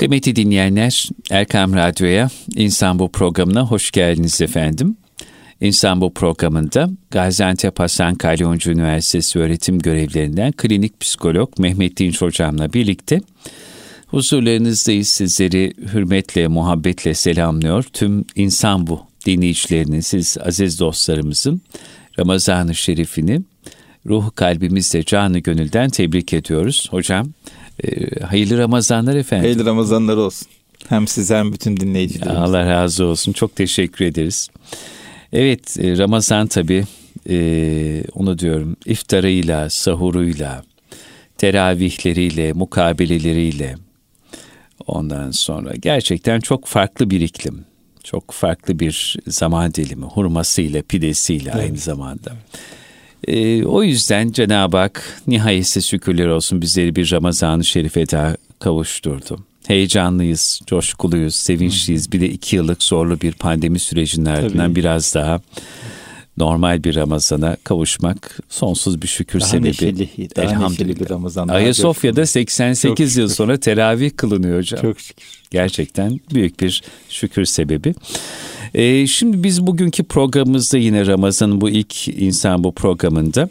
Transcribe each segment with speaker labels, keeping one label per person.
Speaker 1: Kıymetli dinleyenler, Erkam Radyo'ya İnsan Bu programına hoş geldiniz efendim. İnsan Bu programında Gaziantep Hasan Kalyoncu Üniversitesi öğretim görevlerinden klinik psikolog Mehmet Dinç Hocam'la birlikte huzurlarınızdayız. Sizleri hürmetle, muhabbetle selamlıyor. Tüm İnsan Bu dinleyicilerinin, siz aziz dostlarımızın Ramazan-ı Şerif'ini ruhu kalbimizle canı gönülden tebrik ediyoruz. Hocam ee, hayırlı Ramazanlar efendim.
Speaker 2: Hayırlı Ramazanlar olsun. Hem size hem bütün dinleyicilerimize.
Speaker 1: Allah razı olsun. Çok teşekkür ederiz. Evet e, Ramazan tabii e, onu diyorum iftarıyla, sahuruyla, teravihleriyle, mukabeleleriyle ondan sonra gerçekten çok farklı bir iklim. Çok farklı bir zaman dilimi, hurmasıyla, pidesiyle evet. aynı zamanda. Evet. E, o yüzden Cenab-ı Hak nihayetsiz şükürler olsun bizleri bir Ramazan-ı Şerif'e daha kavuşturdu. Heyecanlıyız, coşkuluyuz, sevinçliyiz. Bir de iki yıllık zorlu bir pandemi sürecinin ardından Tabii. biraz daha normal bir Ramazan'a kavuşmak sonsuz bir şükür
Speaker 2: daha
Speaker 1: sebebi.
Speaker 2: Neşeli, daha Elhamdülillah. Neşeli bir Ramazan.
Speaker 1: Ayasofya'da 88 yıl sonra teravih kılınıyor hocam.
Speaker 2: Çok şükür.
Speaker 1: Gerçekten büyük bir şükür sebebi. Ee, şimdi biz bugünkü programımızda yine Ramazan'ın bu ilk insan bu programında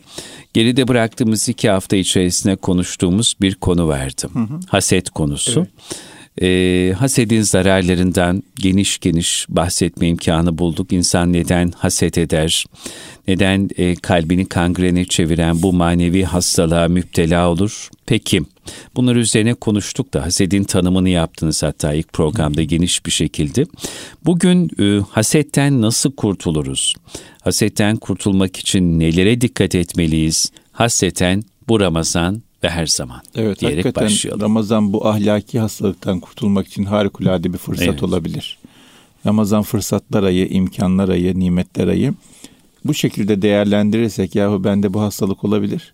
Speaker 1: geride bıraktığımız iki hafta içerisinde konuştuğumuz bir konu vardı. Hı hı. Haset konusu. Evet e, hasedin zararlarından geniş geniş bahsetme imkanı bulduk. İnsan neden haset eder, neden e, kalbini kangrene çeviren bu manevi hastalığa müptela olur? Peki bunlar üzerine konuştuk da hasedin tanımını yaptınız hatta ilk programda geniş bir şekilde. Bugün e, hasetten nasıl kurtuluruz? Hasetten kurtulmak için nelere dikkat etmeliyiz? Haseten bu Ramazan ve her zaman
Speaker 2: evet,
Speaker 1: diyerek
Speaker 2: hakikaten
Speaker 1: başlayalım.
Speaker 2: Ramazan bu ahlaki hastalıktan kurtulmak için harikulade bir fırsat evet. olabilir. Ramazan fırsatlar ayı, imkanlar ayı, nimetler ayı. Bu şekilde değerlendirirsek yahu bende bu hastalık olabilir.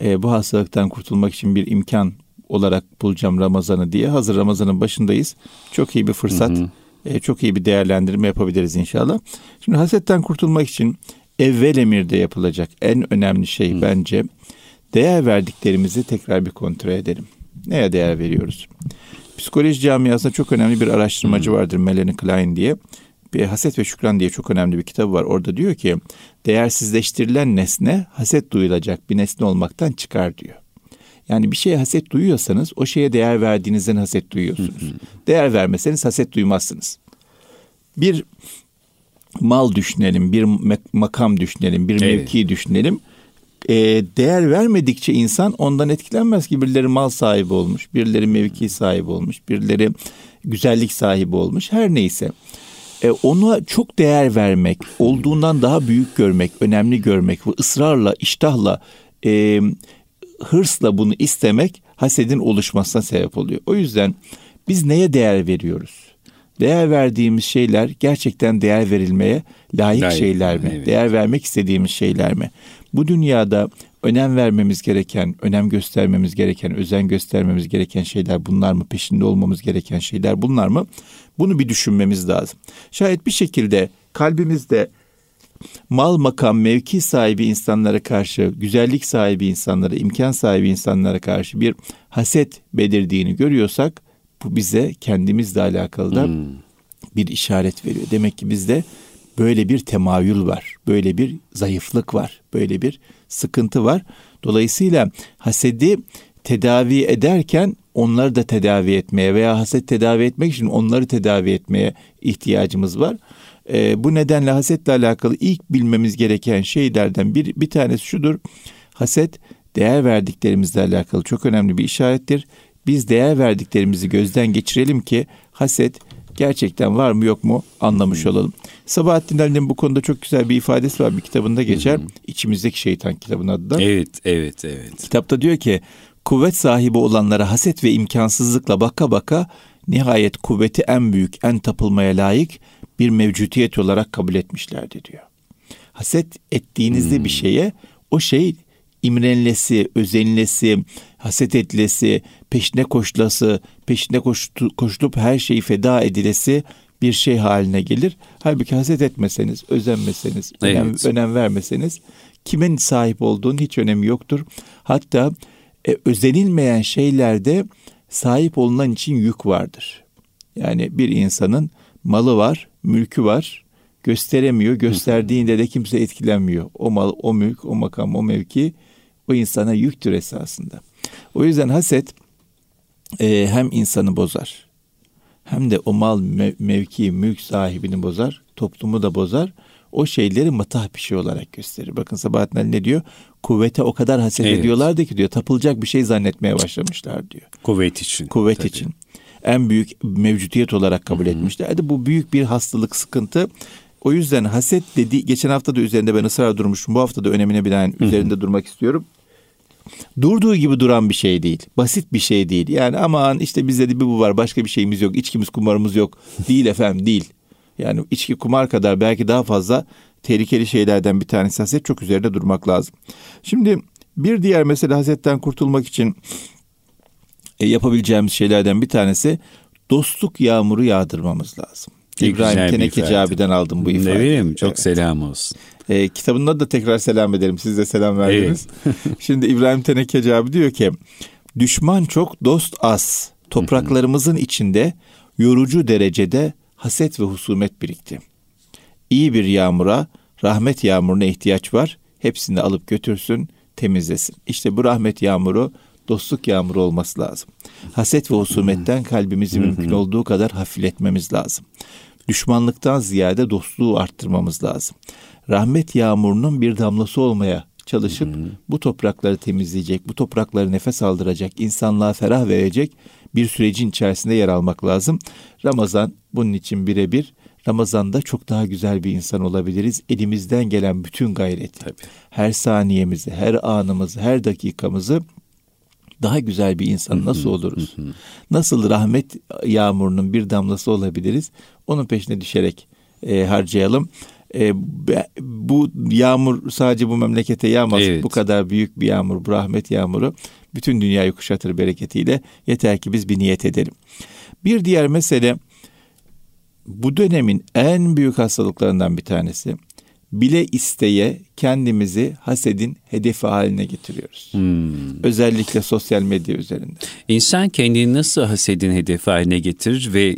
Speaker 2: E, bu hastalıktan kurtulmak için bir imkan olarak bulacağım Ramazan'ı diye hazır Ramazan'ın başındayız. Çok iyi bir fırsat. Hı hı. E, çok iyi bir değerlendirme yapabiliriz inşallah. Şimdi hasetten kurtulmak için evvel emirde yapılacak en önemli şey hı. bence değer verdiklerimizi tekrar bir kontrol edelim. Neye değer veriyoruz? Psikoloji camiasında çok önemli bir araştırmacı vardır Melanie Klein diye. Bir Haset ve Şükran diye çok önemli bir kitabı var. Orada diyor ki değersizleştirilen nesne haset duyulacak bir nesne olmaktan çıkar diyor. Yani bir şeye haset duyuyorsanız o şeye değer verdiğinizden haset duyuyorsunuz. değer vermeseniz haset duymazsınız. Bir mal düşünelim, bir makam düşünelim, bir evet. mevki düşünelim e, değer vermedikçe insan ondan etkilenmez ki birileri mal sahibi olmuş, birileri mevki sahibi olmuş, birileri güzellik sahibi olmuş her neyse. E, ona çok değer vermek, olduğundan daha büyük görmek, önemli görmek ve ısrarla, iştahla, e, hırsla bunu istemek hasedin oluşmasına sebep oluyor. O yüzden biz neye değer veriyoruz? Değer verdiğimiz şeyler gerçekten değer verilmeye layık, layık şeyler mi? Evet. Değer vermek istediğimiz şeyler mi? Bu dünyada önem vermemiz gereken, önem göstermemiz gereken, özen göstermemiz gereken şeyler bunlar mı? Peşinde olmamız gereken şeyler bunlar mı? Bunu bir düşünmemiz lazım. Şayet bir şekilde kalbimizde mal makam mevki sahibi insanlara karşı, güzellik sahibi insanlara, imkan sahibi insanlara karşı bir haset belirdiğini görüyorsak bu bize kendimizle alakalı da hmm. bir işaret veriyor. Demek ki bizde böyle bir temayül var. Böyle bir zayıflık var. Böyle bir sıkıntı var. Dolayısıyla hasedi tedavi ederken onları da tedavi etmeye veya haset tedavi etmek için onları tedavi etmeye ihtiyacımız var. E, bu nedenle hasetle alakalı ilk bilmemiz gereken şeylerden bir, bir tanesi şudur. Haset değer verdiklerimizle alakalı çok önemli bir işarettir. Biz değer verdiklerimizi gözden geçirelim ki haset gerçekten var mı yok mu anlamış hmm. olalım. Sabahattin Ali'nin bu konuda çok güzel bir ifadesi var bir kitabında geçer. Hmm. İçimizdeki şeytan kitabın adı da.
Speaker 1: Evet, evet, evet.
Speaker 2: Kitapta diyor ki kuvvet sahibi olanlara haset ve imkansızlıkla baka baka nihayet kuvveti en büyük, en tapılmaya layık bir mevcutiyet olarak kabul etmişlerdi diyor. Haset ettiğinizde hmm. bir şeye o şey imrenlesi, özenlesi, haset edilesi, peşine koşulası, peşine koştu, koşulup her şeyi feda edilesi bir şey haline gelir. Halbuki haset etmeseniz, özenmeseniz, evet. önem, önem vermeseniz kimin sahip olduğunun hiç önemi yoktur. Hatta e, özenilmeyen şeylerde sahip olunan için yük vardır. Yani bir insanın malı var, mülkü var, gösteremiyor. Gösterdiğinde de kimse etkilenmiyor. O mal, o mülk, o makam, o mevki o insana yüktür esasında. O yüzden haset e, hem insanı bozar hem de o mal, mevki, mülk sahibini bozar, toplumu da bozar. O şeyleri matah bir şey olarak gösterir. Bakın Sabahattin Ali ne diyor? Kuvvete o kadar haset evet. ediyorlardı ki diyor tapılacak bir şey zannetmeye başlamışlar diyor.
Speaker 1: Kuvvet için.
Speaker 2: Kuvvet tabii. için. En büyük mevcutiyet olarak kabul Hı-hı. etmişlerdi. Bu büyük bir hastalık, sıkıntı. O yüzden haset dedi geçen hafta da üzerinde ben ısrar durmuşum. Bu hafta da önemine binaen üzerinde durmak istiyorum. Durduğu gibi duran bir şey değil. Basit bir şey değil. Yani aman işte bizde de bir bu var başka bir şeyimiz yok. içkimiz kumarımız yok. Değil efendim değil. Yani içki kumar kadar belki daha fazla tehlikeli şeylerden bir tanesi haset çok üzerinde durmak lazım. Şimdi bir diğer mesele hasetten kurtulmak için e, yapabileceğimiz şeylerden bir tanesi dostluk yağmuru yağdırmamız lazım. İbrahim Tenekeci abiden aldım bu ifadeyi.
Speaker 1: Ne bileyim çok evet. selam olsun.
Speaker 2: E, kitabında da tekrar selam edelim. Siz de selam verdiniz. Evet. Şimdi İbrahim Tenekeci abi diyor ki düşman çok dost az. Topraklarımızın içinde yorucu derecede haset ve husumet birikti. İyi bir yağmura, rahmet yağmuruna ihtiyaç var. Hepsini alıp götürsün, temizlesin. İşte bu rahmet yağmuru dostluk yağmuru olması lazım. Haset ve husumetten kalbimizi mümkün olduğu kadar hafifletmemiz lazım. Düşmanlıktan ziyade dostluğu arttırmamız lazım. Rahmet yağmurunun bir damlası olmaya çalışıp bu toprakları temizleyecek, bu toprakları nefes aldıracak, insanlığa ferah verecek bir sürecin içerisinde yer almak lazım. Ramazan bunun için birebir. Ramazan'da çok daha güzel bir insan olabiliriz. Elimizden gelen bütün gayreti, Tabii. her saniyemizi, her anımızı, her dakikamızı daha güzel bir insan nasıl oluruz? Nasıl rahmet yağmurunun bir damlası olabiliriz? Onun peşine düşerek e, harcayalım. E, bu yağmur sadece bu memlekete yağmaz. Evet. Bu kadar büyük bir yağmur, bu rahmet yağmuru bütün dünyayı kuşatır bereketiyle. Yeter ki biz bir niyet edelim. Bir diğer mesele bu dönemin en büyük hastalıklarından bir tanesi bile isteye kendimizi hasedin hedefi haline getiriyoruz. Hmm. Özellikle sosyal medya üzerinde.
Speaker 1: İnsan kendini nasıl hasedin hedefi haline getirir ve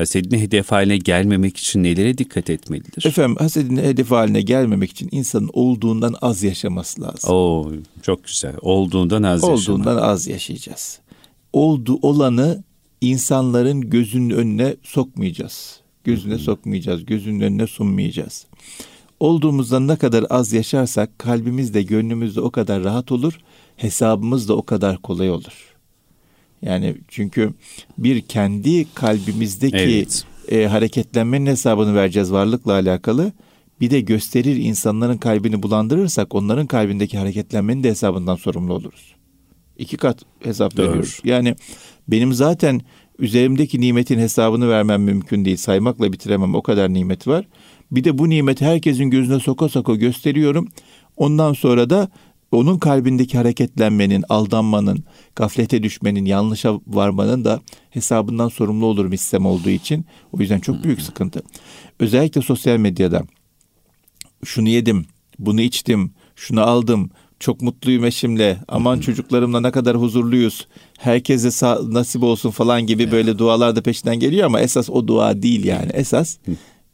Speaker 1: hasedin hedef haline gelmemek için nelere dikkat etmelidir?
Speaker 2: Efendim hasedin hedef haline gelmemek için insanın olduğundan az yaşaması lazım.
Speaker 1: Oo, çok güzel. Olduğundan az
Speaker 2: yaşamak. Olduğundan az yaşayacağız. Oldu olanı insanların gözünün önüne sokmayacağız. Gözüne hmm. sokmayacağız. Gözünün önüne sunmayacağız olduğumuzdan ne kadar az yaşarsak kalbimiz de gönlümüz de o kadar rahat olur, hesabımız da o kadar kolay olur. Yani çünkü bir kendi kalbimizdeki evet. e, hareketlenmenin hesabını vereceğiz varlıkla alakalı. Bir de gösterir insanların kalbini bulandırırsak onların kalbindeki hareketlenmenin de hesabından sorumlu oluruz. İki kat hesap Doğru. veriyoruz. Yani benim zaten üzerimdeki nimetin hesabını vermem mümkün değil. Saymakla bitiremem o kadar nimet var. Bir de bu nimeti herkesin gözüne soka soka gösteriyorum. Ondan sonra da onun kalbindeki hareketlenmenin, aldanmanın, gaflete düşmenin, yanlışa varmanın da hesabından sorumlu olurum istem olduğu için. O yüzden çok büyük sıkıntı. Özellikle sosyal medyada şunu yedim, bunu içtim, şunu aldım, çok mutluyum eşimle, aman çocuklarımla ne kadar huzurluyuz, herkese nasip olsun falan gibi böyle dualar da peşinden geliyor ama esas o dua değil yani. Esas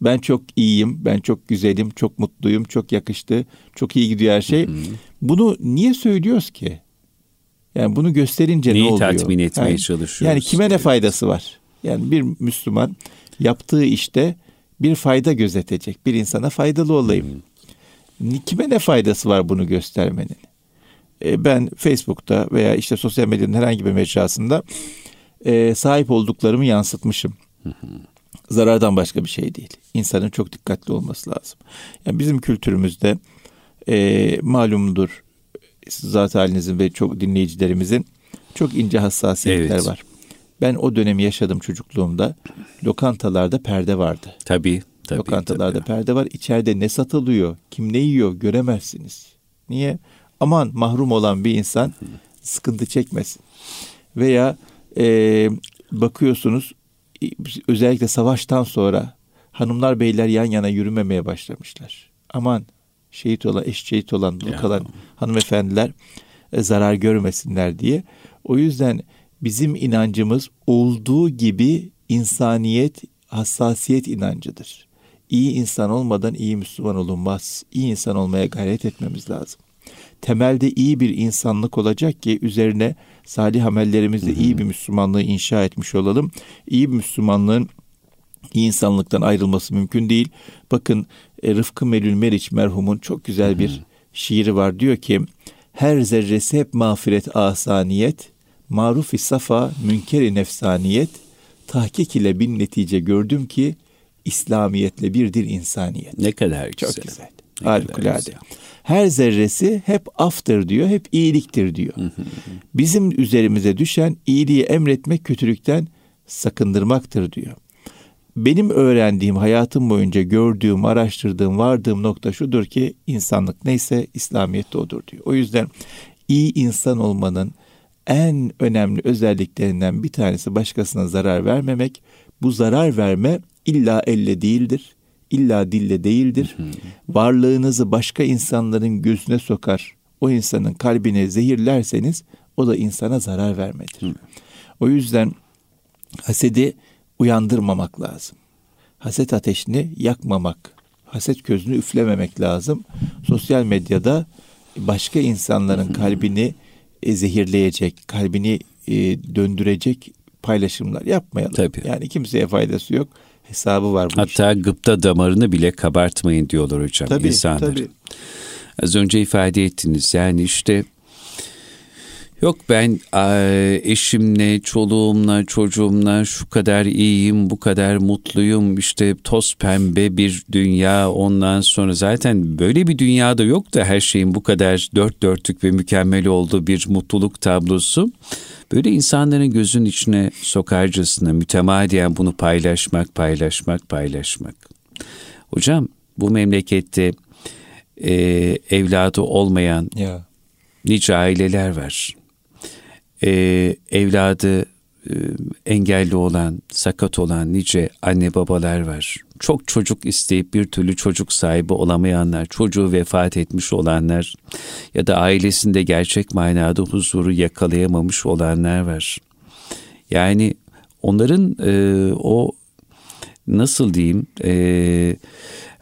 Speaker 2: ben çok iyiyim, ben çok güzelim, çok mutluyum, çok yakıştı, çok iyi gidiyor her şey. Hı hı. Bunu niye söylüyoruz ki? Yani bunu gösterince
Speaker 1: Neyi
Speaker 2: ne oluyor?
Speaker 1: Neyi tatmin etmeye yani, çalışıyoruz?
Speaker 2: Yani kime ne faydası var? Yani bir Müslüman yaptığı işte bir fayda gözetecek. Bir insana faydalı olayım. Hı. Kime ne faydası var bunu göstermenin? E, ben Facebook'ta veya işte sosyal medyanın herhangi bir mecrasında e, sahip olduklarımı yansıtmışım. Hı hı zarardan başka bir şey değil. İnsanın çok dikkatli olması lazım. Yani bizim kültürümüzde e, malumdur zat halinizin ve çok dinleyicilerimizin çok ince hassasiyetler evet. var. Ben o dönemi yaşadım çocukluğumda. Lokantalarda perde vardı.
Speaker 1: Tabii. tabii
Speaker 2: Lokantalarda
Speaker 1: tabii.
Speaker 2: perde var. İçeride ne satılıyor, kim ne yiyor göremezsiniz. Niye? Aman mahrum olan bir insan sıkıntı çekmesin. Veya e, bakıyorsunuz özellikle savaştan sonra hanımlar beyler yan yana yürümemeye başlamışlar. Aman şehit olan, eş şehit olan, dul kalan hanımefendiler e, zarar görmesinler diye. O yüzden bizim inancımız olduğu gibi insaniyet, hassasiyet inancıdır. İyi insan olmadan iyi Müslüman olunmaz. İyi insan olmaya gayret etmemiz lazım. Temelde iyi bir insanlık olacak ki üzerine salih amellerimizle iyi bir Müslümanlığı inşa etmiş olalım. İyi bir Müslümanlığın iyi insanlıktan ayrılması mümkün değil. Bakın e, Rıfkı Melül Meriç merhumun çok güzel bir şiiri var. Diyor ki her zerresi hep mağfiret asaniyet, maruf safa münkeri nefsaniyet, tahkik ile bin netice gördüm ki İslamiyetle birdir insaniyet.
Speaker 1: Ne kadar güzel.
Speaker 2: Çok güzel. Harikulade. Her zerresi hep aftır diyor, hep iyiliktir diyor. Bizim üzerimize düşen iyiliği emretmek, kötülükten sakındırmaktır diyor. Benim öğrendiğim, hayatım boyunca gördüğüm, araştırdığım, vardığım nokta şudur ki insanlık neyse İslamiyet'te odur diyor. O yüzden iyi insan olmanın en önemli özelliklerinden bir tanesi başkasına zarar vermemek. Bu zarar verme illa elle değildir, illa dille değildir. Varlığınızı başka insanların gözüne sokar, o insanın kalbine zehirlerseniz o da insana zarar vermedir. O yüzden hasedi uyandırmamak lazım. Haset ateşini yakmamak, haset közünü üflememek lazım. Sosyal medyada başka insanların kalbini e, zehirleyecek, kalbini e, döndürecek paylaşımlar yapmayalım. Tabii. Yani kimseye faydası yok. Hesabı var
Speaker 1: bu Hatta işte. gıpta damarını bile kabartmayın diyorlar hocam tabii, insanlar. Tabii. Az önce ifade ettiniz yani işte Yok ben eşimle, çoluğumla, çocuğumla şu kadar iyiyim, bu kadar mutluyum. İşte toz pembe bir dünya ondan sonra zaten böyle bir dünyada yok da her şeyin bu kadar dört dörtlük ve mükemmel olduğu bir mutluluk tablosu. Böyle insanların gözün içine sokarcasına mütemadiyen bunu paylaşmak, paylaşmak, paylaşmak. Hocam bu memlekette e, evladı olmayan ya. nice aileler var e, evladı e, engelli olan, sakat olan nice anne babalar var. Çok çocuk isteyip bir türlü çocuk sahibi olamayanlar, çocuğu vefat etmiş olanlar ya da ailesinde gerçek manada huzuru yakalayamamış olanlar var. Yani onların e, o nasıl diyeyim e,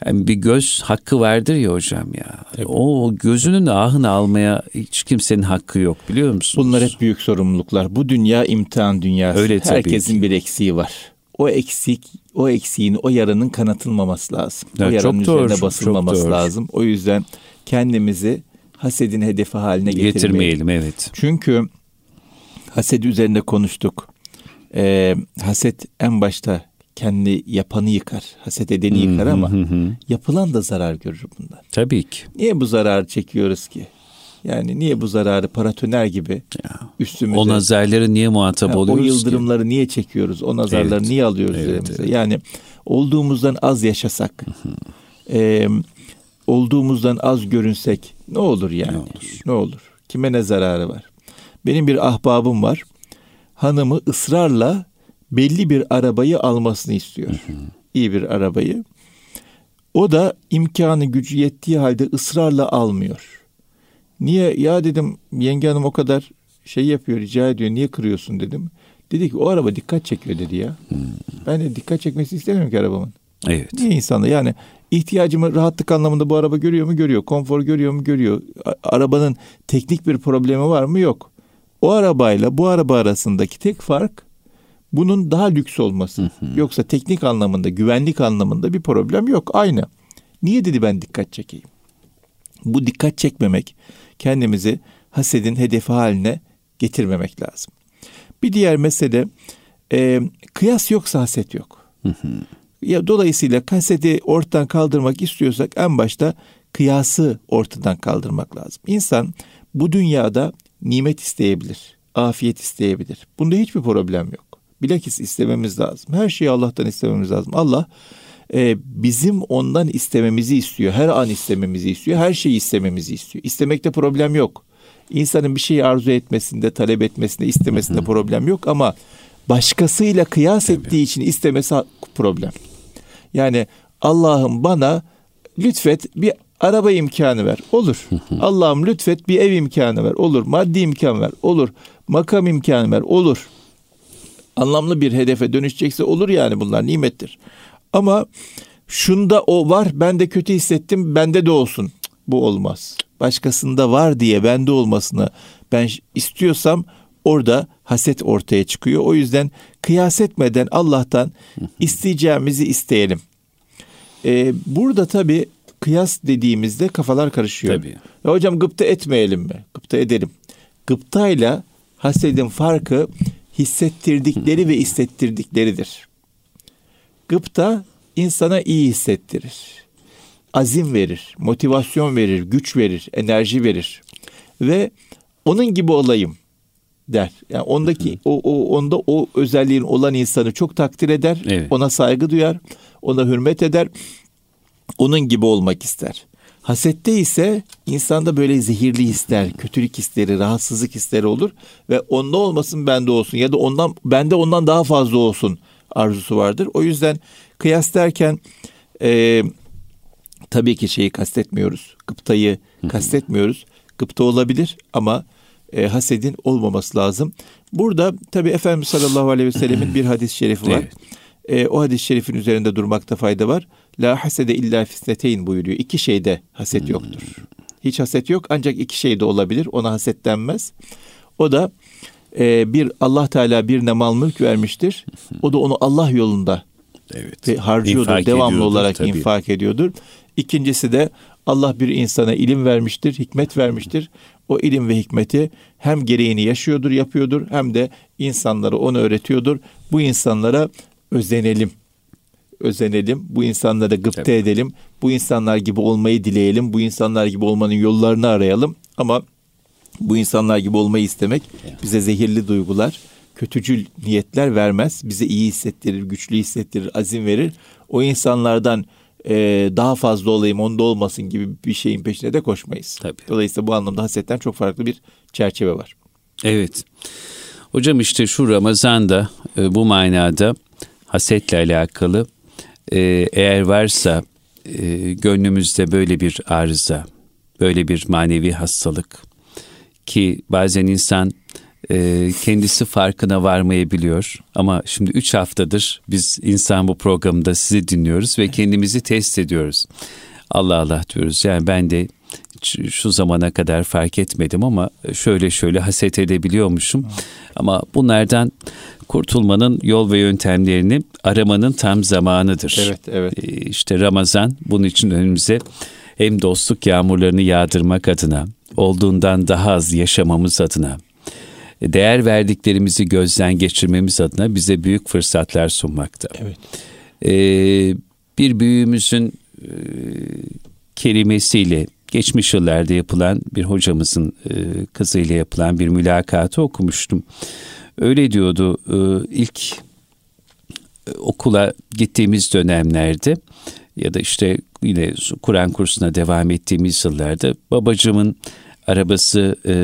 Speaker 1: yani bir göz hakkı vardır ya hocam ya. Evet. O gözünün ahını almaya hiç kimsenin hakkı yok biliyor musunuz?
Speaker 2: Bunlar hep büyük sorumluluklar. Bu dünya imtihan dünyası. Öyle tabii Herkesin ki. bir eksiği var. O eksik, o eksiğin, o yaranın kanatılmaması lazım. Evet, o yaranın üzerine doğru, basılmaması çok doğru. lazım. O yüzden kendimizi hasedin hedefi haline getirmeyelim. Getirmeyelim
Speaker 1: evet.
Speaker 2: Çünkü haset üzerinde konuştuk. Ee, haset en başta kendi yapanı yıkar, haset edeni yıkar ama yapılan da zarar görür bundan.
Speaker 1: Tabii ki.
Speaker 2: Niye bu zararı çekiyoruz ki? Yani niye bu zararı paratoner gibi ya, üstümüze...
Speaker 1: O nazarları niye muhatap ya, oluyoruz
Speaker 2: O yıldırımları ki? niye çekiyoruz? O nazarları evet. niye alıyoruz evet, üzerimize? Evet. Yani olduğumuzdan az yaşasak, e, olduğumuzdan az görünsek ne olur yani? Ne olur? Ne olur? Kime ne zararı var? Benim bir ahbabım var. Hanımı ısrarla belli bir arabayı almasını istiyor. Hı hı. İyi bir arabayı. O da imkanı gücü yettiği halde ısrarla almıyor. Niye? Ya dedim yenge hanım o kadar şey yapıyor rica ediyor niye kırıyorsun dedim. Dedi ki o araba dikkat çekiyor dedi ya. Hmm. Ben de dikkat çekmesi istemiyorum ki arabamın.
Speaker 1: Evet.
Speaker 2: Niye insanlar yani ihtiyacımı rahatlık anlamında bu araba görüyor mu? Görüyor. Konfor görüyor mu? Görüyor. Arabanın teknik bir problemi var mı? Yok. O arabayla bu araba arasındaki tek fark bunun daha lüks olması. Hı hı. Yoksa teknik anlamında, güvenlik anlamında bir problem yok. Aynı. Niye dedi ben dikkat çekeyim? Bu dikkat çekmemek kendimizi hasedin hedefi haline getirmemek lazım. Bir diğer mesele e, kıyas yoksa haset yok. Hı hı. Ya dolayısıyla hasedi ortadan kaldırmak istiyorsak en başta kıyası ortadan kaldırmak lazım. İnsan bu dünyada nimet isteyebilir, afiyet isteyebilir. Bunda hiçbir problem yok. Bilakis istememiz lazım. Her şeyi Allah'tan istememiz lazım. Allah e, bizim ondan istememizi istiyor. Her an istememizi istiyor. Her şeyi istememizi istiyor. İstemekte problem yok. İnsanın bir şeyi arzu etmesinde, talep etmesinde, istemesinde problem yok ama başkasıyla kıyas Tabii. ettiği için istemesi problem. Yani Allah'ım bana lütfet bir Araba imkanı ver. Olur. Allah'ım lütfet bir ev imkanı ver. Olur. Maddi imkan ver. Olur. Makam imkanı ver. Olur. Anlamlı bir hedefe dönüşecekse olur yani bunlar nimettir. Ama şunda o var ben de kötü hissettim bende de olsun. Bu olmaz. Başkasında var diye bende olmasını ben istiyorsam orada haset ortaya çıkıyor. O yüzden kıyas etmeden Allah'tan isteyeceğimizi isteyelim. Ee, burada tabii kıyas dediğimizde kafalar karışıyor.
Speaker 1: Tabii.
Speaker 2: Ya hocam gıpta etmeyelim mi? Gıpta edelim. Gıptayla hasedin farkı hissettirdikleri ve hissettirdikleridir. Gıpta insana iyi hissettirir. Azim verir, motivasyon verir, güç verir, enerji verir. Ve onun gibi olayım der. Yani ondaki o, o onda o özelliğin olan insanı çok takdir eder,
Speaker 1: Evet.
Speaker 2: ona saygı duyar, ona hürmet eder. Onun gibi olmak ister. Hasette ise insanda böyle zehirli hisler, kötülük hisleri, rahatsızlık hisleri olur ve onda olmasın bende olsun ya da ondan bende ondan daha fazla olsun arzusu vardır. O yüzden kıyas derken e, tabii ki şeyi kastetmiyoruz. Gıptayı kastetmiyoruz. Gıpta olabilir ama e, hasedin olmaması lazım. Burada tabii Efendimiz sallallahu aleyhi ve sellemin bir hadis-i şerifi var.
Speaker 1: Evet.
Speaker 2: E, o hadis-i şerifin üzerinde durmakta fayda var. La hasede illa fisneteyn buyuruyor. İki şeyde haset yoktur. Hiç haset yok ancak iki şey de olabilir. Ona haset denmez. O da e, bir Allah Teala birine mal mülk vermiştir. O da onu Allah yolunda
Speaker 1: Evet.
Speaker 2: ve harcıyordur.
Speaker 1: İnfak
Speaker 2: devamlı
Speaker 1: ediyordur,
Speaker 2: olarak
Speaker 1: tabii.
Speaker 2: infak ediyordur. İkincisi de Allah bir insana ilim vermiştir, hikmet vermiştir. O ilim ve hikmeti hem gereğini yaşıyordur, yapıyordur hem de insanlara onu öğretiyordur. Bu insanlara özenelim. Özenelim. Bu insanlara gıpta
Speaker 1: Tabii.
Speaker 2: edelim. Bu insanlar gibi olmayı dileyelim. Bu insanlar gibi olmanın yollarını arayalım. Ama bu insanlar gibi olmayı istemek bize zehirli duygular, kötücül niyetler vermez. Bize iyi hissettirir, güçlü hissettirir, azim verir. O insanlardan e, daha fazla olayım, onda olmasın gibi bir şeyin peşine de koşmayız.
Speaker 1: Tabii.
Speaker 2: Dolayısıyla bu anlamda hasetten çok farklı bir çerçeve var.
Speaker 1: Evet. Hocam işte şu Ramazan'da e, bu manada hasetle alakalı e, eğer varsa e, gönlümüzde böyle bir arıza, böyle bir manevi hastalık ki bazen insan e, kendisi farkına varmayabiliyor ama şimdi üç haftadır biz insan bu programda sizi dinliyoruz ve kendimizi test ediyoruz. Allah Allah diyoruz yani ben de şu zamana kadar fark etmedim ama şöyle şöyle haset edebiliyormuşum. Ama bunlardan kurtulmanın yol ve yöntemlerini aramanın tam zamanıdır.
Speaker 2: Evet, evet.
Speaker 1: Ee, İşte Ramazan bunun için önümüze hem dostluk yağmurlarını yağdırmak adına, olduğundan daha az yaşamamız adına, değer verdiklerimizi gözden geçirmemiz adına bize büyük fırsatlar sunmakta.
Speaker 2: Evet.
Speaker 1: Ee, bir büyüğümüzün e, kelimesiyle geçmiş yıllarda yapılan bir hocamızın e, kızıyla yapılan bir mülakatı okumuştum. Öyle diyordu e, ilk e, okula gittiğimiz dönemlerde ya da işte yine Kur'an kursuna devam ettiğimiz yıllarda babacığımın arabası e,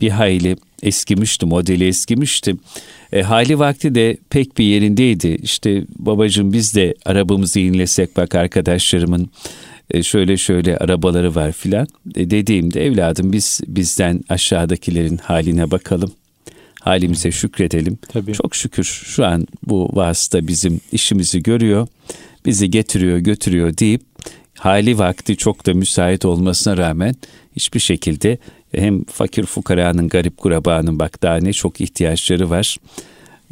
Speaker 1: bir hayli eskimişti, modeli eskimişti. E, hali vakti de pek bir yerindeydi. İşte babacığım biz de arabamızı yenilesek bak arkadaşlarımın şöyle şöyle arabaları var filan. E, dediğimde evladım biz bizden aşağıdakilerin haline bakalım. Halimize şükredelim.
Speaker 2: Tabii.
Speaker 1: Çok şükür şu an bu vasıta bizim işimizi görüyor. Bizi getiriyor götürüyor deyip hali vakti çok da müsait olmasına rağmen hiçbir şekilde hem fakir fukaranın garip kurabanın bak daha ne çok ihtiyaçları var.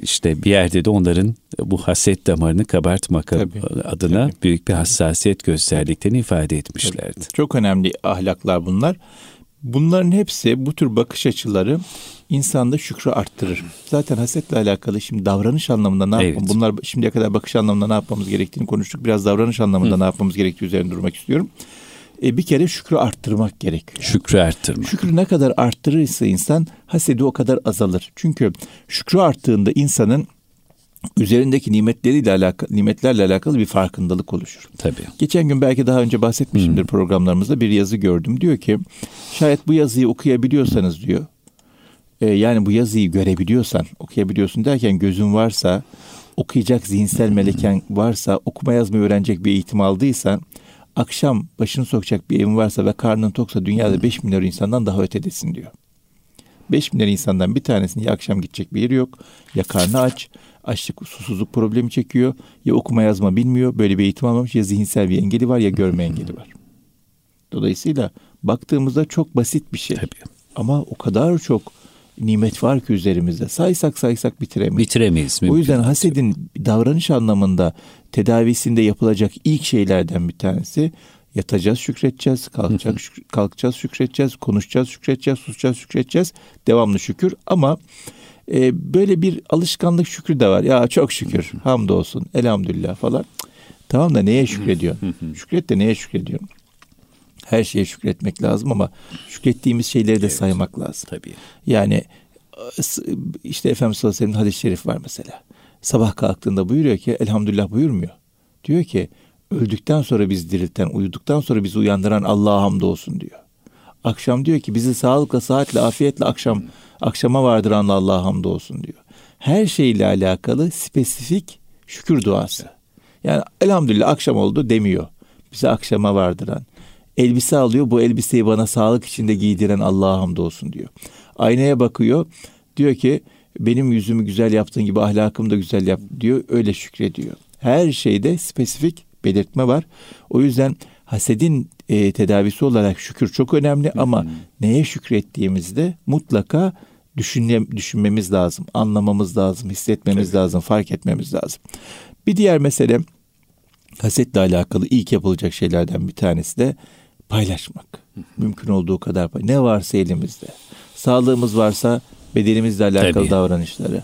Speaker 1: İşte bir yerde de onların bu haset damarını kabartmak
Speaker 2: Tabii,
Speaker 1: adına
Speaker 2: tabii.
Speaker 1: büyük bir hassasiyet gösterdiklerini ifade etmişlerdi.
Speaker 2: Çok önemli ahlaklar bunlar. Bunların hepsi bu tür bakış açıları insanda şükrü arttırır. Zaten hasetle alakalı şimdi davranış anlamında ne
Speaker 1: Evet.
Speaker 2: yapmamız? Bunlar şimdiye kadar bakış anlamında ne yapmamız gerektiğini konuştuk. Biraz davranış anlamında ne yapmamız gerektiği üzerine durmak istiyorum. E, bir kere şükrü arttırmak gerekiyor.
Speaker 1: Şükrü arttırmak.
Speaker 2: Şükrü ne kadar arttırırsa insan hasedi o kadar azalır. Çünkü şükrü arttığında insanın üzerindeki nimetleriyle alakalı nimetlerle alakalı bir farkındalık oluşur.
Speaker 1: Tabii.
Speaker 2: Geçen gün belki daha önce bahsetmişimdir programlarımızda bir yazı gördüm. Diyor ki şayet bu yazıyı okuyabiliyorsanız diyor. e, yani bu yazıyı görebiliyorsan okuyabiliyorsun derken gözün varsa okuyacak zihinsel meleken varsa okuma yazmayı öğrenecek bir eğitim aldıysan akşam başını sokacak bir evin varsa ve karnın toksa dünyada 5 milyar insandan daha ötedesin diyor. 5 milyar insandan bir tanesinin ya akşam gidecek bir yeri yok ya karnı aç açlık susuzluk problemi çekiyor ya okuma yazma bilmiyor böyle bir eğitim almamış ya zihinsel bir engeli var ya görme engeli var. Dolayısıyla baktığımızda çok basit bir şey. Tabii. Ama o kadar çok nimet var ki üzerimizde. Saysak saysak bitiremeyiz.
Speaker 1: Bitiremeyiz.
Speaker 2: O yüzden hasedin davranış anlamında tedavisinde yapılacak ilk şeylerden bir tanesi yatacağız şükredeceğiz, kalkacak şük- kalkacağız şükredeceğiz, konuşacağız şükredeceğiz, susacağız şükredeceğiz. Devamlı şükür ama e, böyle bir alışkanlık şükrü de var. Ya çok şükür, hamdolsun, elhamdülillah falan. Tamam da neye şükrediyor? Şükret de neye şükrediyor? Her şeye şükretmek lazım ama şükrettiğimiz şeyleri de evet, saymak lazım. Tabii. Yani işte Efendimiz sallallahu aleyhi ve sellem hadis-i şerif var mesela. Sabah kalktığında buyuruyor ki elhamdülillah buyurmuyor. Diyor ki öldükten sonra biz dirilten, uyuduktan sonra bizi uyandıran Allah'a hamdolsun diyor. Akşam diyor ki bizi sağlıkla, saatle, afiyetle akşam akşama vardıran Allah'a hamdolsun diyor. Her şeyle alakalı spesifik şükür duası. Yani elhamdülillah akşam oldu demiyor. Bizi akşama vardıran. Elbise alıyor bu elbiseyi bana sağlık içinde giydiren Allah'a hamdolsun diyor. Aynaya bakıyor diyor ki benim yüzümü güzel yaptığın gibi ahlakımı da güzel yap diyor öyle şükrediyor. Her şeyde spesifik belirtme var. O yüzden hasedin e, tedavisi olarak şükür çok önemli ama hı hı. neye şükrettiğimizde mutlaka düşünme, düşünmemiz lazım, anlamamız lazım, hissetmemiz Tabii. lazım, fark etmemiz lazım. Bir diğer mesele hasetle alakalı ilk yapılacak şeylerden bir tanesi de paylaşmak. Hı hı. Mümkün olduğu kadar ne varsa elimizde. Sağlığımız varsa bedenimizle alakalı Tabii. davranışları.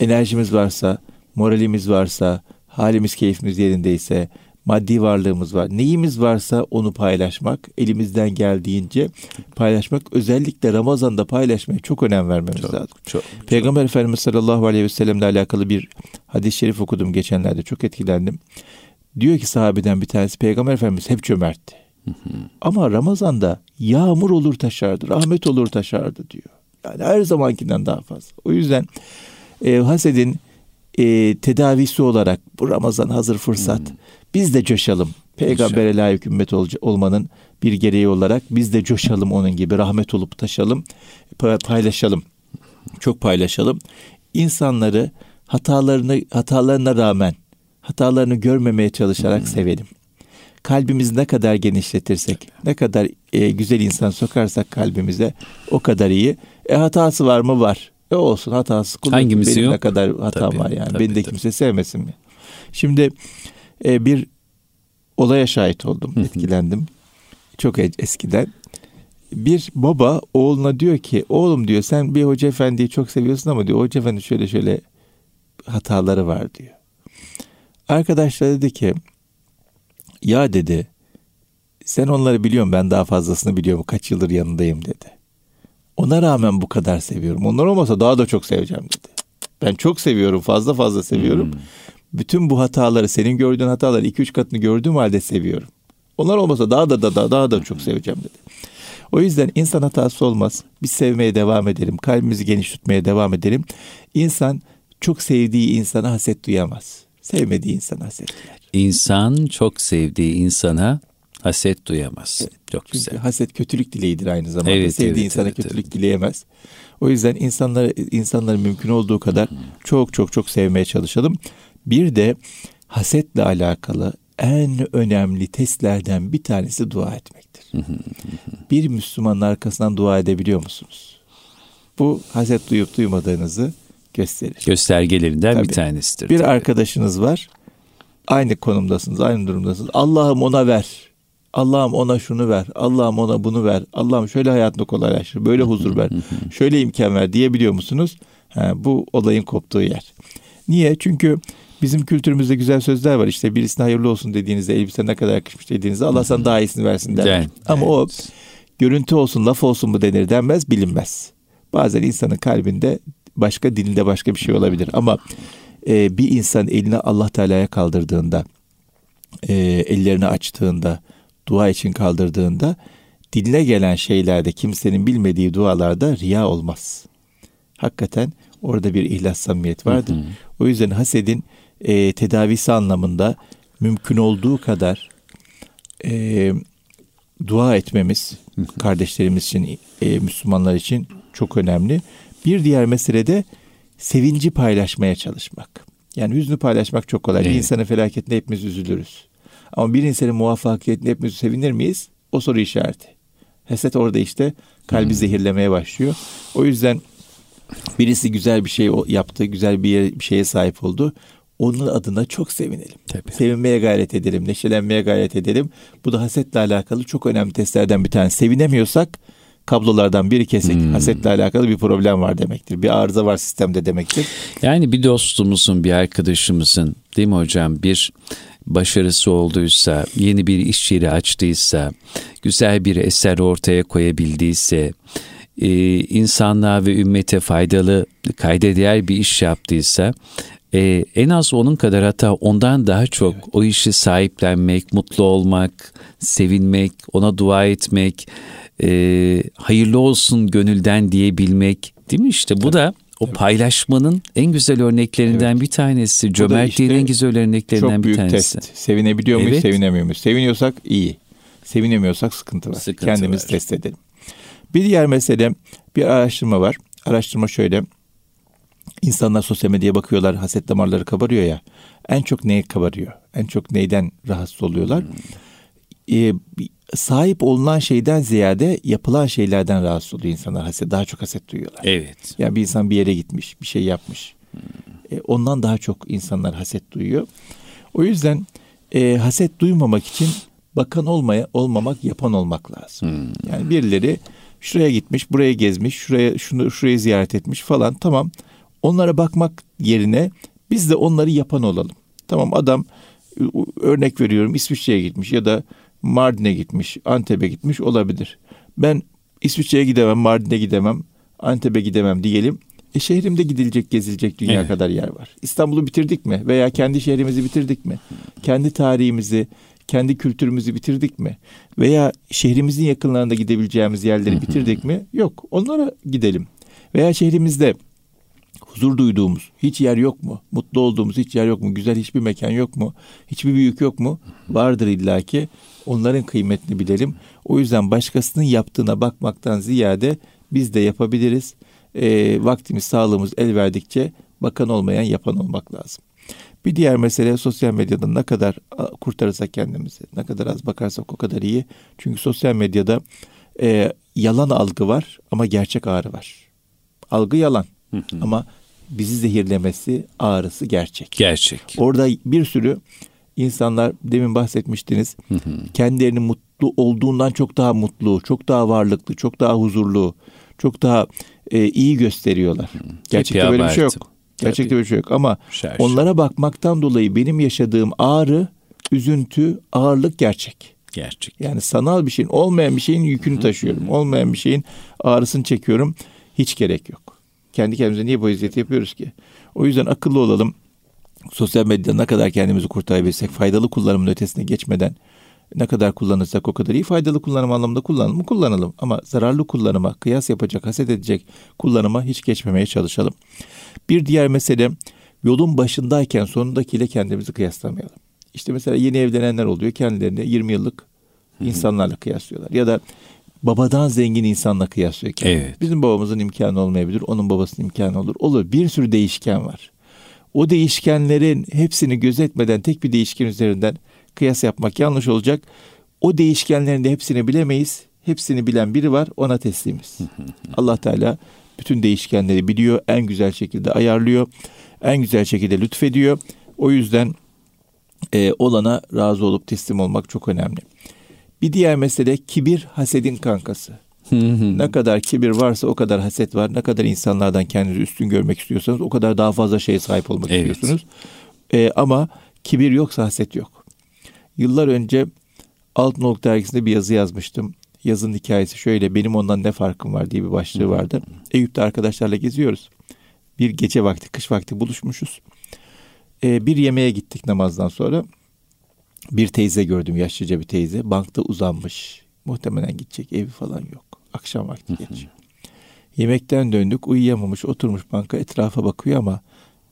Speaker 2: Enerjimiz varsa, moralimiz varsa, halimiz, keyfimiz yerindeyse, maddi varlığımız var. Neyimiz varsa onu paylaşmak, elimizden geldiğince paylaşmak. Özellikle Ramazan'da paylaşmaya çok önem vermemiz çok, lazım. Çok, Peygamber çok. Efendimiz sallallahu aleyhi ve sellemle alakalı bir hadis-i şerif okudum geçenlerde. Çok etkilendim. Diyor ki sahabeden bir tanesi Peygamber Efendimiz hep cömertti. Ama Ramazan'da yağmur olur taşardı, rahmet olur taşardı diyor. Yani her zamankinden daha fazla. O yüzden e, hasedin e, tedavisi olarak bu Ramazan hazır fırsat. Hmm. Biz de coşalım. Peygambere layık ümmet ol, olmanın bir gereği olarak biz de coşalım onun gibi rahmet olup taşalım, paylaşalım. Çok paylaşalım. İnsanları hatalarını hatalarına rağmen hatalarını görmemeye çalışarak hmm. sevelim. Kalbimizi ne kadar genişletirsek, ne kadar e, güzel insan sokarsak kalbimize o kadar iyi. E hatası var mı? Var. E olsun hatası.
Speaker 1: Hangimiz
Speaker 2: benim
Speaker 1: yok?
Speaker 2: ne kadar hatam tabii, var yani. Tabii, Beni de tabii. kimse sevmesin mi? Şimdi e, bir olaya şahit oldum. etkilendim. Çok eskiden. Bir baba oğluna diyor ki oğlum diyor sen bir hoca efendiyi çok seviyorsun ama diyor hoca efendi şöyle şöyle hataları var diyor. Arkadaşlar dedi ki ya dedi sen onları biliyorum ben daha fazlasını biliyorum kaç yıldır yanındayım dedi. Ona rağmen bu kadar seviyorum. Onlar olmasa daha da çok seveceğim dedi. Ben çok seviyorum fazla fazla seviyorum. Hmm. Bütün bu hataları senin gördüğün hataları iki üç katını gördüğüm halde seviyorum. Onlar olmasa daha da daha, daha da çok seveceğim dedi. O yüzden insan hatası olmaz. Biz sevmeye devam edelim. Kalbimizi geniş tutmaya devam edelim. İnsan çok sevdiği insana haset duyamaz. Sevmediği insana haset duyar.
Speaker 1: İnsan çok sevdiği insana haset duyamaz. Evet, çok çünkü güzel.
Speaker 2: Haset kötülük dileğidir aynı zamanda. Evet, Sevdiği evet, insana evet, kötülük evet. dileyemez. O yüzden insanları insanları mümkün olduğu kadar Hı-hı. çok çok çok sevmeye çalışalım. Bir de hasetle alakalı en önemli testlerden bir tanesi dua etmektir. bir Müslümanın arkasından dua edebiliyor musunuz? Bu haset duyup duymadığınızı gösterir.
Speaker 1: Göstergelerinden tabii. bir tanesidir.
Speaker 2: Bir tabii. arkadaşınız var. Aynı konumdasınız, aynı durumdasınız. Allah'ım ona ver. Allah'ım ona şunu ver. Allah'ım ona bunu ver. Allah'ım şöyle hayatını kolaylaştır. Böyle huzur ver. şöyle imkan ver diyebiliyor musunuz? Ha, bu olayın koptuğu yer. Niye? Çünkü bizim kültürümüzde güzel sözler var. İşte birisine hayırlı olsun dediğinizde elbise ne kadar yakışmış dediğinizde Allah sana daha iyisini versin der. Evet, Ama evet. o görüntü olsun laf olsun mu denir denmez bilinmez. Bazen insanın kalbinde başka dilinde başka bir şey olabilir. Ama e, bir insan elini Allah Teala'ya kaldırdığında e, ellerini açtığında dua için kaldırdığında diline gelen şeylerde kimsenin bilmediği dualarda riya olmaz. Hakikaten orada bir ihlas samimiyet vardır. Hı hı. O yüzden hasedin e, tedavisi anlamında mümkün olduğu kadar e, dua etmemiz kardeşlerimiz için, e, Müslümanlar için çok önemli. Bir diğer mesele de sevinci paylaşmaya çalışmak. Yani hüznü paylaşmak çok kolay. Evet. Bir insanın felaketinde hepimiz üzülürüz. Ama bir insanın muvaffakiyetinde hepimiz sevinir miyiz? O soru işareti. Heset orada işte kalbi hmm. zehirlemeye başlıyor. O yüzden birisi güzel bir şey yaptı, güzel bir, yer, bir şeye sahip oldu. Onun adına çok sevinelim. Tabii. Sevinmeye gayret edelim, neşelenmeye gayret edelim. Bu da hasetle alakalı çok önemli testlerden bir tanesi. Sevinemiyorsak kablolardan biri kesik. Hmm. Hasetle alakalı bir problem var demektir. Bir arıza var sistemde demektir.
Speaker 1: Yani bir dostumuzun, bir arkadaşımızın değil mi hocam bir başarısı olduysa, yeni bir iş yeri açtıysa, güzel bir eser ortaya koyabildiyse, e, insanlığa ve ümmete faydalı, kayda bir iş yaptıysa, e, en az onun kadar hatta ondan daha çok evet. o işi sahiplenmek, mutlu olmak, sevinmek, ona dua etmek, e, hayırlı olsun gönülden diyebilmek değil mi işte bu evet. da o evet. paylaşmanın en güzel örneklerinden evet. bir tanesi. Cömertliğin işte en güzel örneklerinden bir tanesi. Çok büyük
Speaker 2: test. Sevinebiliyor muyuz, evet. sevinemiyor muyuz? Seviniyorsak iyi. Sevinemiyorsak sıkıntı var. Sıkıntı Kendimizi var. test edelim. Bir diğer mesele bir araştırma var. Araştırma şöyle. İnsanlar sosyal medyaya bakıyorlar, haset damarları kabarıyor ya. En çok neye kabarıyor? En çok neyden rahatsız oluyorlar? Hmm. Ee, sahip olunan şeyden ziyade yapılan şeylerden rahatsız oluyor insanlar. Haset, daha çok haset duyuyorlar.
Speaker 1: Evet.
Speaker 2: Yani bir insan bir yere gitmiş, bir şey yapmış. Hmm. E, ondan daha çok insanlar haset duyuyor. O yüzden e, haset duymamak için bakan olmaya olmamak yapan olmak lazım. Hmm. Yani birileri şuraya gitmiş, buraya gezmiş, şuraya şunu şurayı ziyaret etmiş falan. Tamam. Onlara bakmak yerine biz de onları yapan olalım. Tamam adam örnek veriyorum İsviçre'ye gitmiş ya da Mardin'e gitmiş, Antep'e gitmiş olabilir. Ben İsviçre'ye gidemem, Mardin'e gidemem, Antep'e gidemem diyelim. E şehrimde gidilecek, gezilecek dünya evet. kadar yer var. İstanbul'u bitirdik mi? Veya kendi şehrimizi bitirdik mi? Kendi tarihimizi, kendi kültürümüzü bitirdik mi? Veya şehrimizin yakınlarında gidebileceğimiz yerleri bitirdik mi? Yok. Onlara gidelim. Veya şehrimizde huzur duyduğumuz hiç yer yok mu? Mutlu olduğumuz hiç yer yok mu? Güzel hiçbir mekan yok mu? Hiçbir büyük yok mu? Vardır illaki. Onların kıymetini bilelim. O yüzden başkasının yaptığına bakmaktan ziyade biz de yapabiliriz. E, vaktimiz, sağlığımız el verdikçe bakan olmayan yapan olmak lazım. Bir diğer mesele sosyal medyadan ne kadar kurtarırsak kendimizi, ne kadar az bakarsak o kadar iyi. Çünkü sosyal medyada e, yalan algı var ama gerçek ağrı var. Algı yalan ama bizi zehirlemesi, ağrısı gerçek.
Speaker 1: Gerçek.
Speaker 2: Orada bir sürü insanlar demin bahsetmiştiniz. kendilerini mutlu olduğundan çok daha mutlu, çok daha varlıklı, çok daha huzurlu, çok daha e, iyi gösteriyorlar. Gerçekte böyle bir şey yok. Gerçekte böyle bir şey yok ama Şaşır. onlara bakmaktan dolayı benim yaşadığım ağrı, üzüntü, ağırlık gerçek.
Speaker 1: Gerçek.
Speaker 2: Yani sanal bir şeyin, olmayan bir şeyin yükünü taşıyorum. Olmayan bir şeyin ağrısını çekiyorum. Hiç gerek yok. Kendi kendimize niye bu eziyeti yapıyoruz ki? O yüzden akıllı olalım. Sosyal medyada ne kadar kendimizi kurtarabilirsek faydalı kullanımın ötesine geçmeden ne kadar kullanırsak o kadar iyi. Faydalı kullanım anlamında kullanalım kullanalım. Ama zararlı kullanıma, kıyas yapacak, haset edecek kullanıma hiç geçmemeye çalışalım. Bir diğer mesele yolun başındayken sonundakiyle kendimizi kıyaslamayalım. İşte mesela yeni evlenenler oluyor. Kendilerini 20 yıllık insanlarla kıyaslıyorlar. Ya da babadan zengin insanla kıyaslıyor kendini. Evet. Bizim babamızın imkanı olmayabilir, onun babasının imkanı olur. Olur. Bir sürü değişken var. O değişkenlerin hepsini gözetmeden tek bir değişken üzerinden kıyas yapmak yanlış olacak. O değişkenlerin de hepsini bilemeyiz. Hepsini bilen biri var, ona teslimiz. Allah Teala bütün değişkenleri biliyor, en güzel şekilde ayarlıyor, en güzel şekilde lütfediyor. O yüzden e, olana razı olup teslim olmak çok önemli. Bir diğer mesele kibir hasedin kankası. ne kadar kibir varsa o kadar haset var. Ne kadar insanlardan kendinizi üstün görmek istiyorsanız o kadar daha fazla şeye sahip olmak evet. istiyorsunuz. Ee, ama kibir yoksa haset yok. Yıllar önce Altınoluk dergisinde bir yazı yazmıştım. Yazın hikayesi şöyle benim ondan ne farkım var diye bir başlığı vardı. Eyüp'te arkadaşlarla geziyoruz. Bir gece vakti kış vakti buluşmuşuz. Ee, bir yemeğe gittik namazdan sonra bir teyze gördüm yaşlıca bir teyze. Bankta uzanmış. Muhtemelen gidecek evi falan yok. Akşam vakti geç. Yemekten döndük uyuyamamış oturmuş banka etrafa bakıyor ama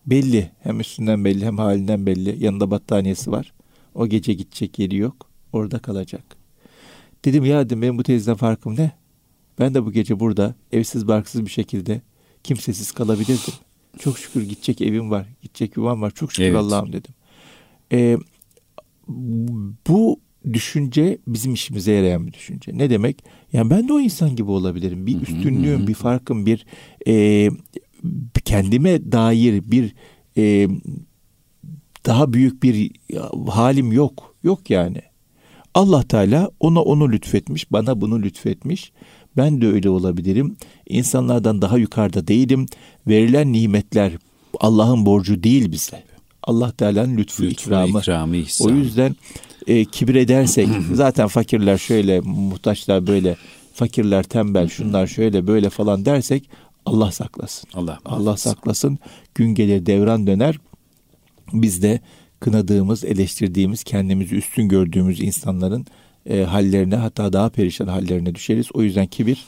Speaker 2: belli hem üstünden belli hem halinden belli yanında battaniyesi var. O gece gidecek yeri yok. orada kalacak. Dedim ya dedim benim bu teyzeden farkım ne? Ben de bu gece burada evsiz barksız bir şekilde kimsesiz kalabilirdim. Çok şükür gidecek evim var, gidecek yuvam var. Çok şükür evet. Allah'ım dedim. Ee, bu düşünce bizim işimize yarayan bir düşünce. Ne demek? Yani ben de o insan gibi olabilirim. Bir üstünlüğüm, bir farkım, bir e, kendime dair bir e, daha büyük bir halim yok. Yok yani. Allah Teala ona onu lütfetmiş, bana bunu lütfetmiş. Ben de öyle olabilirim. İnsanlardan daha yukarıda değilim. Verilen nimetler Allah'ın borcu değil bize. Allah Teala'nın lütfu, lütfu ikramı. ikramı o yüzden e, kibir edersek zaten fakirler şöyle, muhtaçlar böyle, fakirler tembel, şunlar şöyle böyle falan dersek Allah saklasın. Allah, Allah saklasın. Gün gelir devran döner. Biz de kınadığımız, eleştirdiğimiz, kendimizi üstün gördüğümüz insanların e, hallerine hatta daha perişan hallerine düşeriz. O yüzden kibir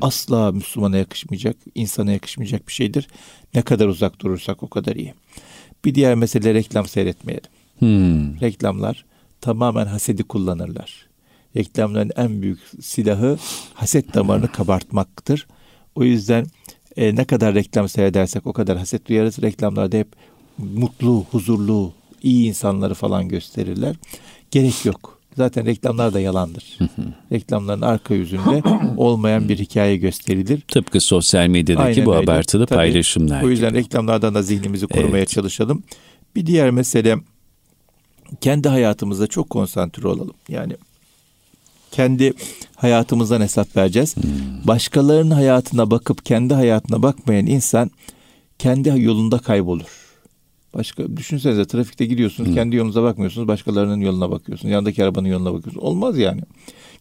Speaker 2: asla Müslümana yakışmayacak, insana yakışmayacak bir şeydir. Ne kadar uzak durursak o kadar iyi. Bir diğer mesele reklam seyretmeyelim. Hmm. Reklamlar tamamen hasedi kullanırlar. Reklamların en büyük silahı haset damarını kabartmaktır. O yüzden e, ne kadar reklam seyredersek o kadar haset duyarız. Reklamlarda hep mutlu, huzurlu, iyi insanları falan gösterirler. Gerek yok. Zaten reklamlar da yalandır. Reklamların arka yüzünde olmayan bir hikaye gösterilir.
Speaker 1: Tıpkı sosyal medyadaki Aynen bu öyle. abartılı Tabii, paylaşımlar.
Speaker 2: O yüzden gibi. reklamlardan da zihnimizi korumaya evet. çalışalım. Bir diğer mesele kendi hayatımızda çok konsantre olalım. Yani kendi hayatımızdan hesap vereceğiz. Hmm. Başkalarının hayatına bakıp kendi hayatına bakmayan insan kendi yolunda kaybolur. Başka düşünsenize trafikte gidiyorsunuz, hmm. kendi yolunuza bakmıyorsunuz, başkalarının yoluna bakıyorsunuz. Yanındaki arabanın yoluna bakıyorsunuz. Olmaz yani.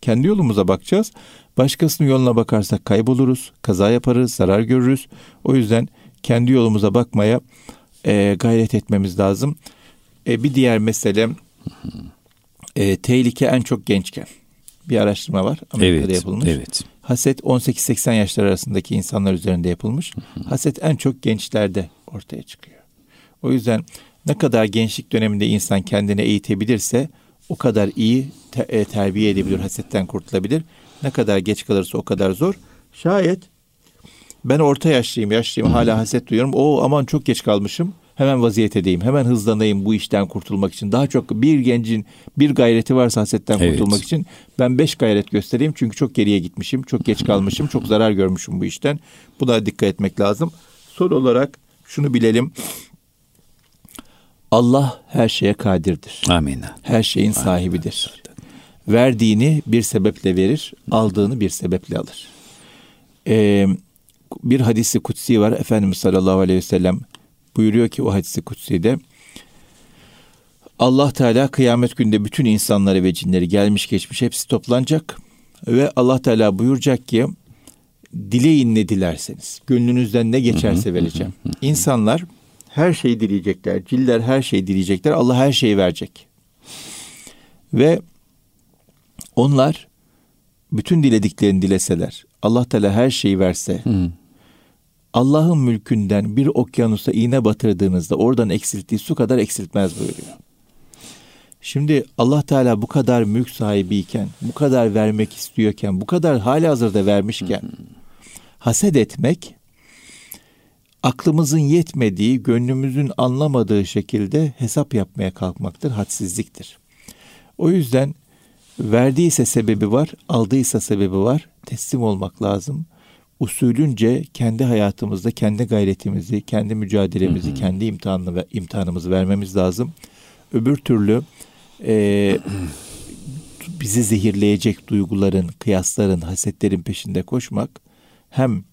Speaker 2: Kendi yolumuza bakacağız. Başkasının yoluna bakarsak kayboluruz, kaza yaparız, zarar görürüz. O yüzden kendi yolumuza bakmaya e, gayret etmemiz lazım. E, bir diğer mesele e, tehlike en çok gençken. Bir araştırma var Amerika'da evet, yapılmış. Evet. Haset 18-80 yaşlar arasındaki insanlar üzerinde yapılmış. Haset en çok gençlerde ortaya çıkıyor. O yüzden ne kadar gençlik döneminde insan kendini eğitebilirse o kadar iyi te- e, terbiye edebilir, hasetten kurtulabilir. Ne kadar geç kalırsa o kadar zor. Şayet ben orta yaşlıyım, yaşlıyım hala haset duyuyorum. O aman çok geç kalmışım hemen vaziyet edeyim, hemen hızlanayım bu işten kurtulmak için. Daha çok bir gencin bir gayreti varsa hasetten evet. kurtulmak için ben beş gayret göstereyim. Çünkü çok geriye gitmişim, çok geç kalmışım, çok zarar görmüşüm bu işten. Buna dikkat etmek lazım. Son olarak şunu bilelim. Allah her şeye kadirdir.
Speaker 1: Amin.
Speaker 2: Her şeyin Amin. sahibidir. Verdiğini bir sebeple verir, aldığını bir sebeple alır. Ee, bir hadisi kutsi var. Efendimiz sallallahu aleyhi ve sellem buyuruyor ki o hadisi kutsi'de Allah Teala kıyamet günde bütün insanları ve cinleri gelmiş geçmiş hepsi toplanacak ve Allah Teala buyuracak ki dileyin ne dilerseniz gönlünüzden ne geçerse vereceğim. İnsanlar her şeyi dileyecekler. Ciller her şeyi dileyecekler. Allah her şeyi verecek. Ve onlar bütün dilediklerini dileseler, Allah Teala her şeyi verse, hı. Allah'ın mülkünden bir okyanusa iğne batırdığınızda oradan eksilttiği su kadar eksiltmez buyuruyor. Şimdi Allah Teala bu kadar mülk sahibiyken, bu kadar vermek istiyorken, bu kadar hali hazırda vermişken haset etmek aklımızın yetmediği, gönlümüzün anlamadığı şekilde hesap yapmaya kalkmaktır, hadsizliktir. O yüzden verdiyse sebebi var, aldıysa sebebi var. Teslim olmak lazım usulünce kendi hayatımızda kendi gayretimizi, kendi mücadelemizi, hı hı. kendi imtihanını ve imtihanımızı vermemiz lazım. Öbür türlü e, bizi zehirleyecek duyguların, kıyasların, hasetlerin peşinde koşmak hem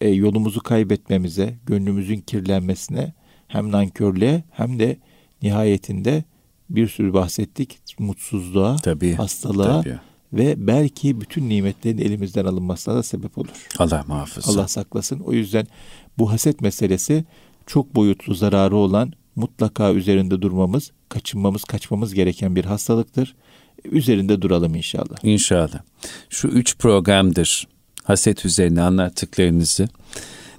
Speaker 2: e, yolumuzu kaybetmemize, gönlümüzün kirlenmesine, hem nankörlüğe hem de nihayetinde bir sürü bahsettik mutsuzluğa, tabii, hastalığa tabii ve belki bütün nimetlerin elimizden alınmasına da sebep olur.
Speaker 1: Allah muhafaza.
Speaker 2: Allah saklasın. O yüzden bu haset meselesi çok boyutlu zararı olan mutlaka üzerinde durmamız, kaçınmamız, kaçmamız gereken bir hastalıktır. Üzerinde duralım inşallah.
Speaker 1: İnşallah. Şu üç programdır haset üzerine anlattıklarınızı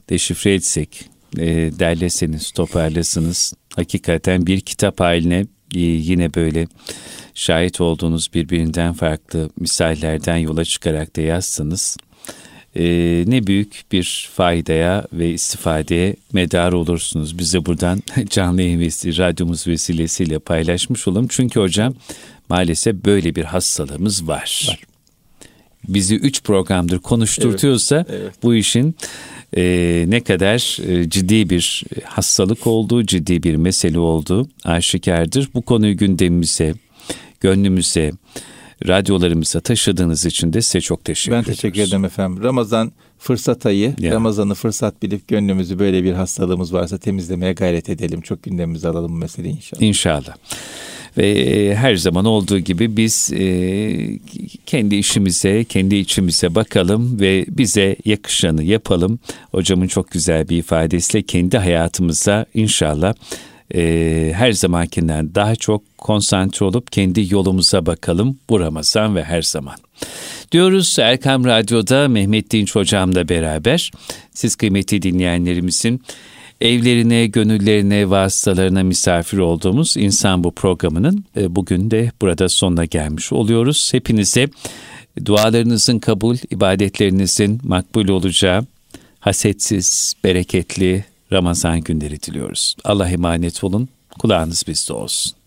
Speaker 1: deşifre etsek, e, derleseniz, toparlasınız. Hakikaten bir kitap haline yine böyle şahit olduğunuz birbirinden farklı misallerden yola çıkarak da yazsanız e, ne büyük bir faydaya ve istifadeye medar olursunuz. Bize buradan canlı yayın radyomuz vesilesiyle paylaşmış olalım. Çünkü hocam maalesef böyle bir hastalığımız var. var. Bizi üç programdır konuşturtuyorsa evet, evet. bu işin e, ne kadar e, ciddi bir hastalık olduğu, ciddi bir mesele olduğu aşikardır. Bu konuyu gündemimize, gönlümüze, radyolarımıza taşıdığınız için de size çok teşekkür ederim.
Speaker 2: Ben teşekkür ederim efendim. Ramazan fırsat ayı. Ya. Ramazan'ı fırsat bilip gönlümüzü böyle bir hastalığımız varsa temizlemeye gayret edelim. Çok gündemimize alalım bu meseleyi inşallah.
Speaker 1: İnşallah. Ve e, her zaman olduğu gibi biz e, kendi işimize, kendi içimize bakalım ve bize yakışanı yapalım. Hocamın çok güzel bir ifadesiyle kendi hayatımıza inşallah e, her zamankinden daha çok konsantre olup kendi yolumuza bakalım bu Ramazan ve her zaman. Diyoruz Erkam Radyo'da Mehmet Dinç Hocam'la beraber siz kıymetli dinleyenlerimizin evlerine, gönüllerine, vasıtalarına misafir olduğumuz insan bu programının e, bugün de burada sonuna gelmiş oluyoruz. Hepinize dualarınızın kabul, ibadetlerinizin makbul olacağı hasetsiz, bereketli Ramazan günleri diliyoruz. Allah emanet olun. Kulağınız bizde olsun.